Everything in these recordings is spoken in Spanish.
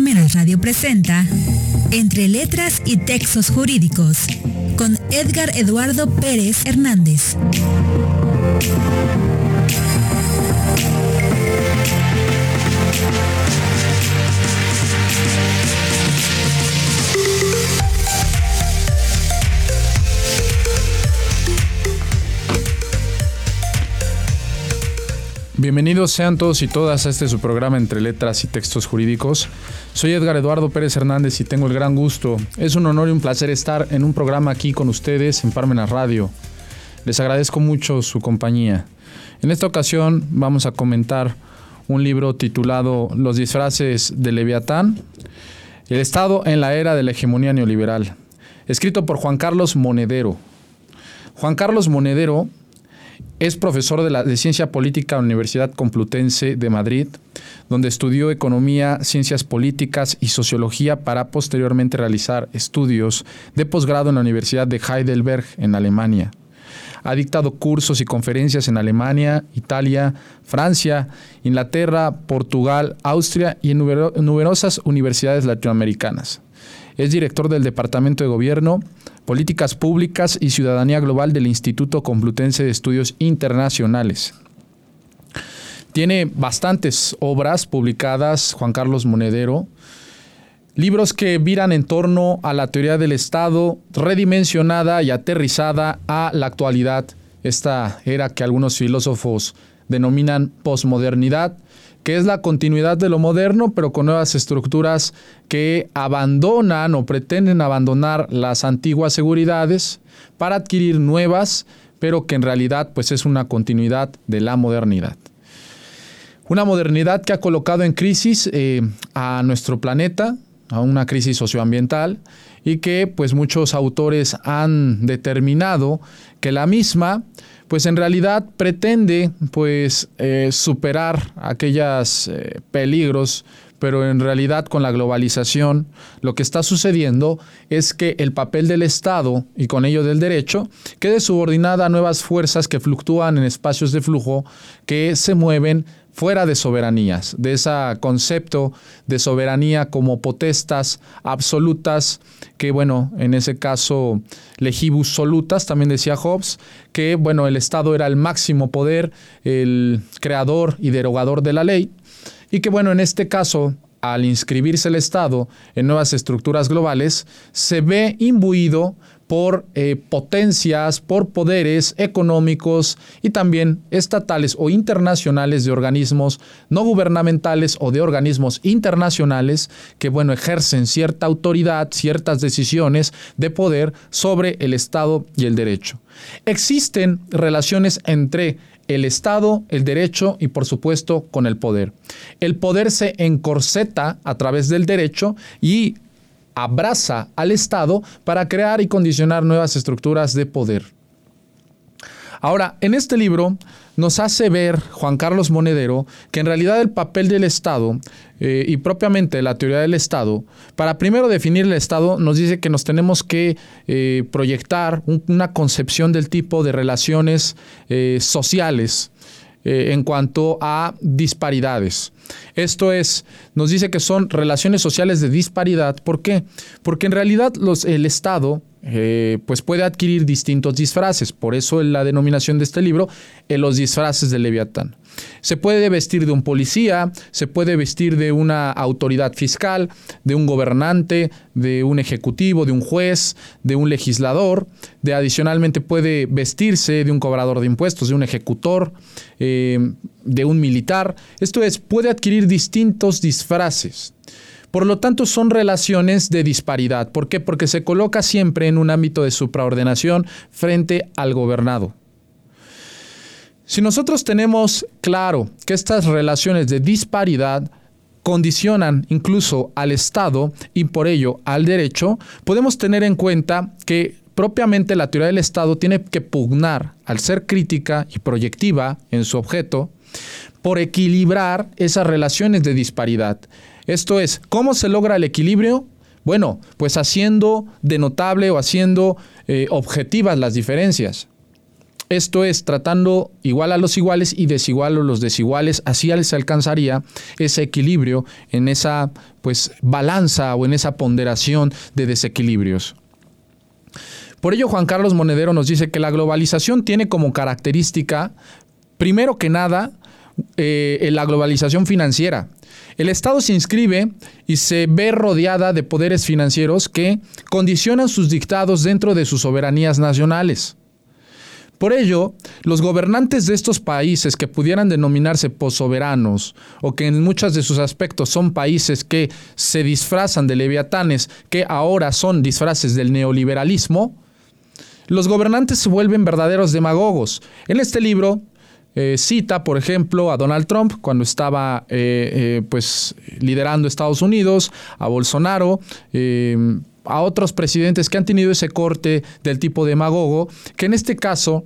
Parmenas Radio presenta Entre Letras y Textos Jurídicos con Edgar Eduardo Pérez Hernández. Bienvenidos sean todos y todas a este su programa entre letras y textos jurídicos. Soy Edgar Eduardo Pérez Hernández y tengo el gran gusto, es un honor y un placer estar en un programa aquí con ustedes en Parmenas Radio. Les agradezco mucho su compañía. En esta ocasión vamos a comentar un libro titulado Los disfraces de Leviatán, el Estado en la era de la hegemonía neoliberal, escrito por Juan Carlos Monedero. Juan Carlos Monedero es profesor de, la, de Ciencia Política en la Universidad Complutense de Madrid, donde estudió Economía, Ciencias Políticas y Sociología para posteriormente realizar estudios de posgrado en la Universidad de Heidelberg en Alemania. Ha dictado cursos y conferencias en Alemania, Italia, Francia, Inglaterra, Portugal, Austria y en numerosas universidades latinoamericanas. Es director del Departamento de Gobierno, Políticas Públicas y Ciudadanía Global del Instituto Complutense de Estudios Internacionales. Tiene bastantes obras publicadas, Juan Carlos Monedero, libros que viran en torno a la teoría del Estado, redimensionada y aterrizada a la actualidad, esta era que algunos filósofos denominan posmodernidad, que es la continuidad de lo moderno, pero con nuevas estructuras que abandonan o pretenden abandonar las antiguas seguridades para adquirir nuevas, pero que en realidad pues es una continuidad de la modernidad. Una modernidad que ha colocado en crisis eh, a nuestro planeta, a una crisis socioambiental, y que pues muchos autores han determinado que la misma pues en realidad pretende pues eh, superar aquellos eh, peligros pero en realidad con la globalización lo que está sucediendo es que el papel del Estado y con ello del derecho quede subordinada a nuevas fuerzas que fluctúan en espacios de flujo que se mueven fuera de soberanías, de ese concepto de soberanía como potestas absolutas, que bueno, en ese caso legibus solutas, también decía Hobbes, que bueno, el Estado era el máximo poder, el creador y derogador de la ley, y que bueno, en este caso al inscribirse el Estado en nuevas estructuras globales, se ve imbuido por eh, potencias, por poderes económicos y también estatales o internacionales de organismos no gubernamentales o de organismos internacionales que, bueno, ejercen cierta autoridad, ciertas decisiones de poder sobre el Estado y el derecho. Existen relaciones entre el Estado, el derecho y por supuesto con el poder. El poder se encorseta a través del derecho y abraza al Estado para crear y condicionar nuevas estructuras de poder. Ahora, en este libro nos hace ver Juan Carlos Monedero que en realidad el papel del Estado eh, y propiamente la teoría del Estado, para primero definir el Estado, nos dice que nos tenemos que eh, proyectar una concepción del tipo de relaciones eh, sociales en cuanto a disparidades. Esto es, nos dice que son relaciones sociales de disparidad. ¿Por qué? Porque en realidad los, el Estado eh, pues puede adquirir distintos disfraces. Por eso la denominación de este libro, eh, los disfraces de Leviatán. Se puede vestir de un policía, se puede vestir de una autoridad fiscal, de un gobernante, de un ejecutivo, de un juez, de un legislador, de adicionalmente puede vestirse de un cobrador de impuestos, de un ejecutor, eh, de un militar. Esto es, puede adquirir distintos disfraces. Por lo tanto, son relaciones de disparidad. ¿Por qué? Porque se coloca siempre en un ámbito de supraordenación frente al gobernado. Si nosotros tenemos claro que estas relaciones de disparidad condicionan incluso al Estado y por ello al derecho, podemos tener en cuenta que propiamente la teoría del Estado tiene que pugnar al ser crítica y proyectiva en su objeto por equilibrar esas relaciones de disparidad. Esto es, ¿cómo se logra el equilibrio? Bueno, pues haciendo de notable o haciendo eh, objetivas las diferencias. Esto es, tratando igual a los iguales y desigual a los desiguales, así se alcanzaría ese equilibrio en esa pues balanza o en esa ponderación de desequilibrios. Por ello, Juan Carlos Monedero nos dice que la globalización tiene como característica, primero que nada, eh, la globalización financiera. El Estado se inscribe y se ve rodeada de poderes financieros que condicionan sus dictados dentro de sus soberanías nacionales. Por ello, los gobernantes de estos países que pudieran denominarse posoberanos o que en muchos de sus aspectos son países que se disfrazan de leviatanes, que ahora son disfraces del neoliberalismo, los gobernantes se vuelven verdaderos demagogos. En este libro eh, cita, por ejemplo, a Donald Trump cuando estaba eh, eh, pues, liderando Estados Unidos, a Bolsonaro, a otros presidentes que han tenido ese corte del tipo demagogo, que en este caso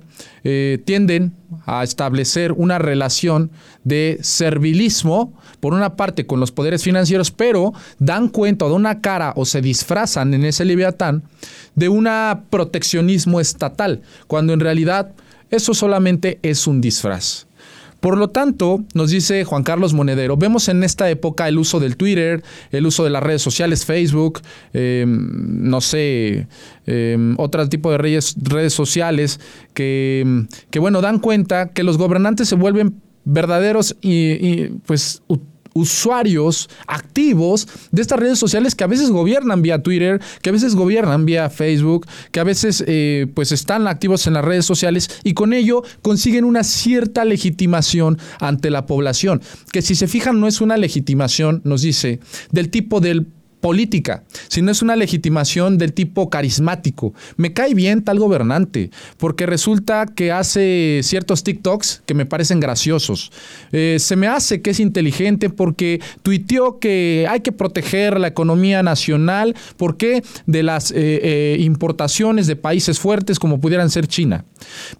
tienden a establecer una relación de servilismo, por una parte con los poderes financieros, pero dan cuenta dan una cara o se disfrazan en ese leviatán de un proteccionismo estatal, cuando en realidad eso solamente es un disfraz. Por lo tanto, nos dice Juan Carlos Monedero, vemos en esta época el uso del Twitter, el uso de las redes sociales, Facebook, em, no sé, eh, otro tipo de redes, redes sociales que, que, bueno, dan cuenta que los gobernantes se vuelven verdaderos y, y pues usuarios activos de estas redes sociales que a veces gobiernan vía Twitter, que a veces gobiernan vía Facebook, que a veces eh, pues están activos en las redes sociales y con ello consiguen una cierta legitimación ante la población, que si se fijan no es una legitimación, nos dice, del tipo del política, sino es una legitimación del tipo carismático. Me cae bien tal gobernante, porque resulta que hace ciertos TikToks que me parecen graciosos. Eh, se me hace que es inteligente porque tuiteó que hay que proteger la economía nacional, porque de las eh, eh, importaciones de países fuertes como pudieran ser China.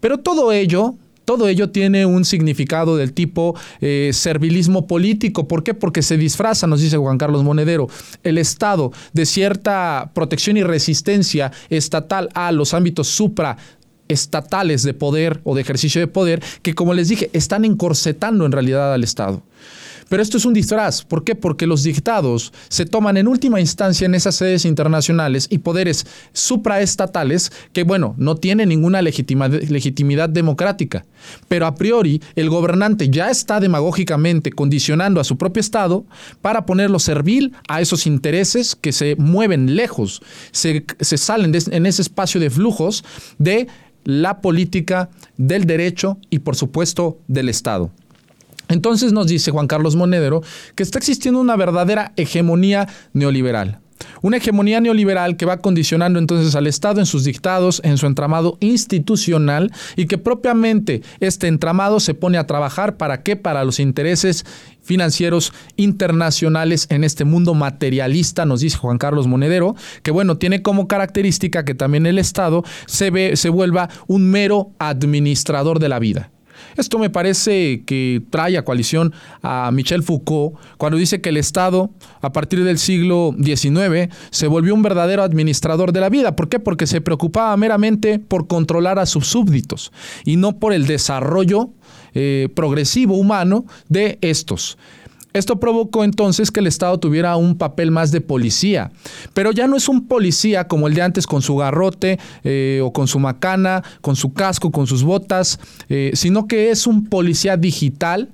Pero todo ello todo ello tiene un significado del tipo eh, servilismo político. ¿Por qué? Porque se disfraza, nos dice Juan Carlos Monedero, el Estado de cierta protección y resistencia estatal a los ámbitos supra estatales de poder o de ejercicio de poder que, como les dije, están encorsetando en realidad al Estado. Pero esto es un disfraz. ¿Por qué? Porque los dictados se toman en última instancia en esas sedes internacionales y poderes supraestatales que, bueno, no tienen ninguna legitimidad democrática. Pero a priori, el gobernante ya está demagógicamente condicionando a su propio Estado para ponerlo servil a esos intereses que se mueven lejos, se, salen en ese espacio de flujos de la política, del derecho y, por supuesto, del Estado. Entonces nos dice Juan Carlos Monedero que está existiendo una verdadera hegemonía neoliberal. Una hegemonía neoliberal que va condicionando entonces al Estado en sus dictados, en su entramado institucional y que propiamente este entramado se pone a trabajar para qué? Para los intereses financieros internacionales en este mundo materialista, nos dice Juan Carlos Monedero, que bueno, tiene como característica que también el Estado se, ve, se vuelva un mero administrador de la vida. Esto me parece que trae a coalición a Michel Foucault cuando dice que el Estado, a partir del siglo XIX, se volvió un verdadero administrador de la vida. ¿Por qué? Porque se preocupaba meramente por controlar a sus súbditos y no por el desarrollo eh, progresivo humano de estos. Esto provocó entonces que el Estado tuviera un papel más de policía, pero ya no es un policía como el de antes con su garrote eh, o con su macana, con su casco, con sus botas, eh, sino que es un policía digital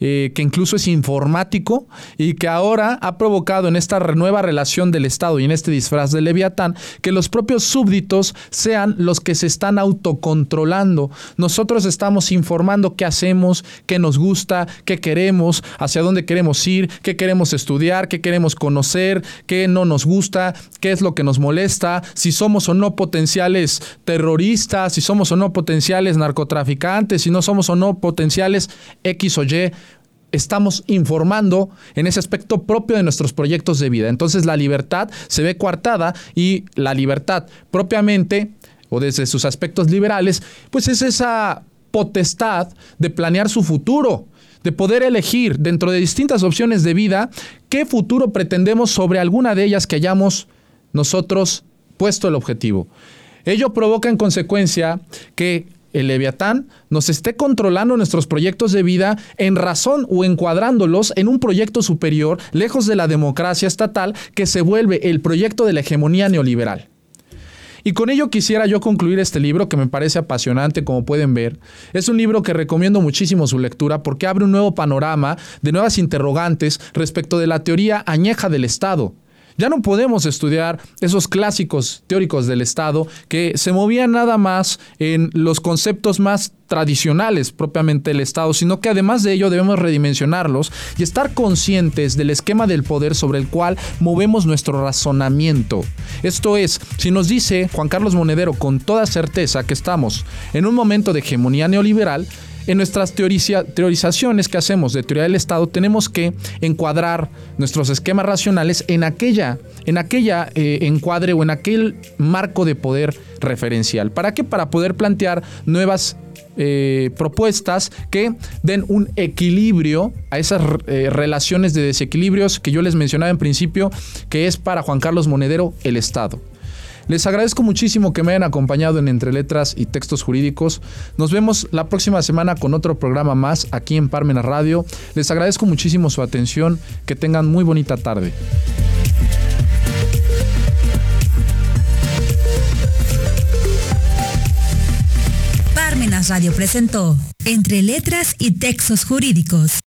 eh, que incluso es informático y que ahora ha provocado en esta nueva relación del Estado y en este disfraz de Leviatán que los propios súbditos sean los que se están autocontrolando. Nosotros estamos informando qué hacemos, qué nos gusta, qué queremos, hacia dónde queremos ir, qué queremos estudiar, qué queremos conocer, qué no nos gusta, qué es lo que nos molesta, si somos o no potenciales terroristas, si somos o no potenciales narcotraficantes, si no somos o no potenciales X o Y estamos informando en ese aspecto propio de nuestros proyectos de vida. Entonces la libertad se ve coartada y la libertad propiamente, o desde sus aspectos liberales, pues es esa potestad de planear su futuro, de poder elegir dentro de distintas opciones de vida qué futuro pretendemos sobre alguna de ellas que hayamos nosotros puesto el objetivo. Ello provoca en consecuencia que el Leviatán, nos esté controlando nuestros proyectos de vida en razón o encuadrándolos en un proyecto superior, lejos de la democracia estatal, que se vuelve el proyecto de la hegemonía neoliberal. Y con ello quisiera yo concluir este libro que me parece apasionante, como pueden ver. Es un libro que recomiendo muchísimo su lectura porque abre un nuevo panorama de nuevas interrogantes respecto de la teoría añeja del Estado. Ya no podemos estudiar esos clásicos teóricos del Estado que se movían nada más en los conceptos más tradicionales propiamente del Estado, sino que además de ello debemos redimensionarlos y estar conscientes del esquema del poder sobre el cual movemos nuestro razonamiento. Esto es, si nos dice Juan Carlos Monedero con toda certeza que estamos en un momento de hegemonía neoliberal, en nuestras teorizaciones que hacemos de teoría del Estado tenemos que encuadrar nuestros esquemas racionales en aquella, en aquella eh, encuadre o en aquel marco de poder referencial. ¿Para qué? Para poder plantear nuevas eh, propuestas que den un equilibrio a esas eh, relaciones de desequilibrios que yo les mencionaba en principio, que es para Juan Carlos Monedero el Estado. Les agradezco muchísimo que me hayan acompañado en Entre Letras y Textos Jurídicos. Nos vemos la próxima semana con otro programa más aquí en Parmenas Radio. Les agradezco muchísimo su atención. Que tengan muy bonita tarde. Parmenas Radio presentó Entre Letras y Textos Jurídicos.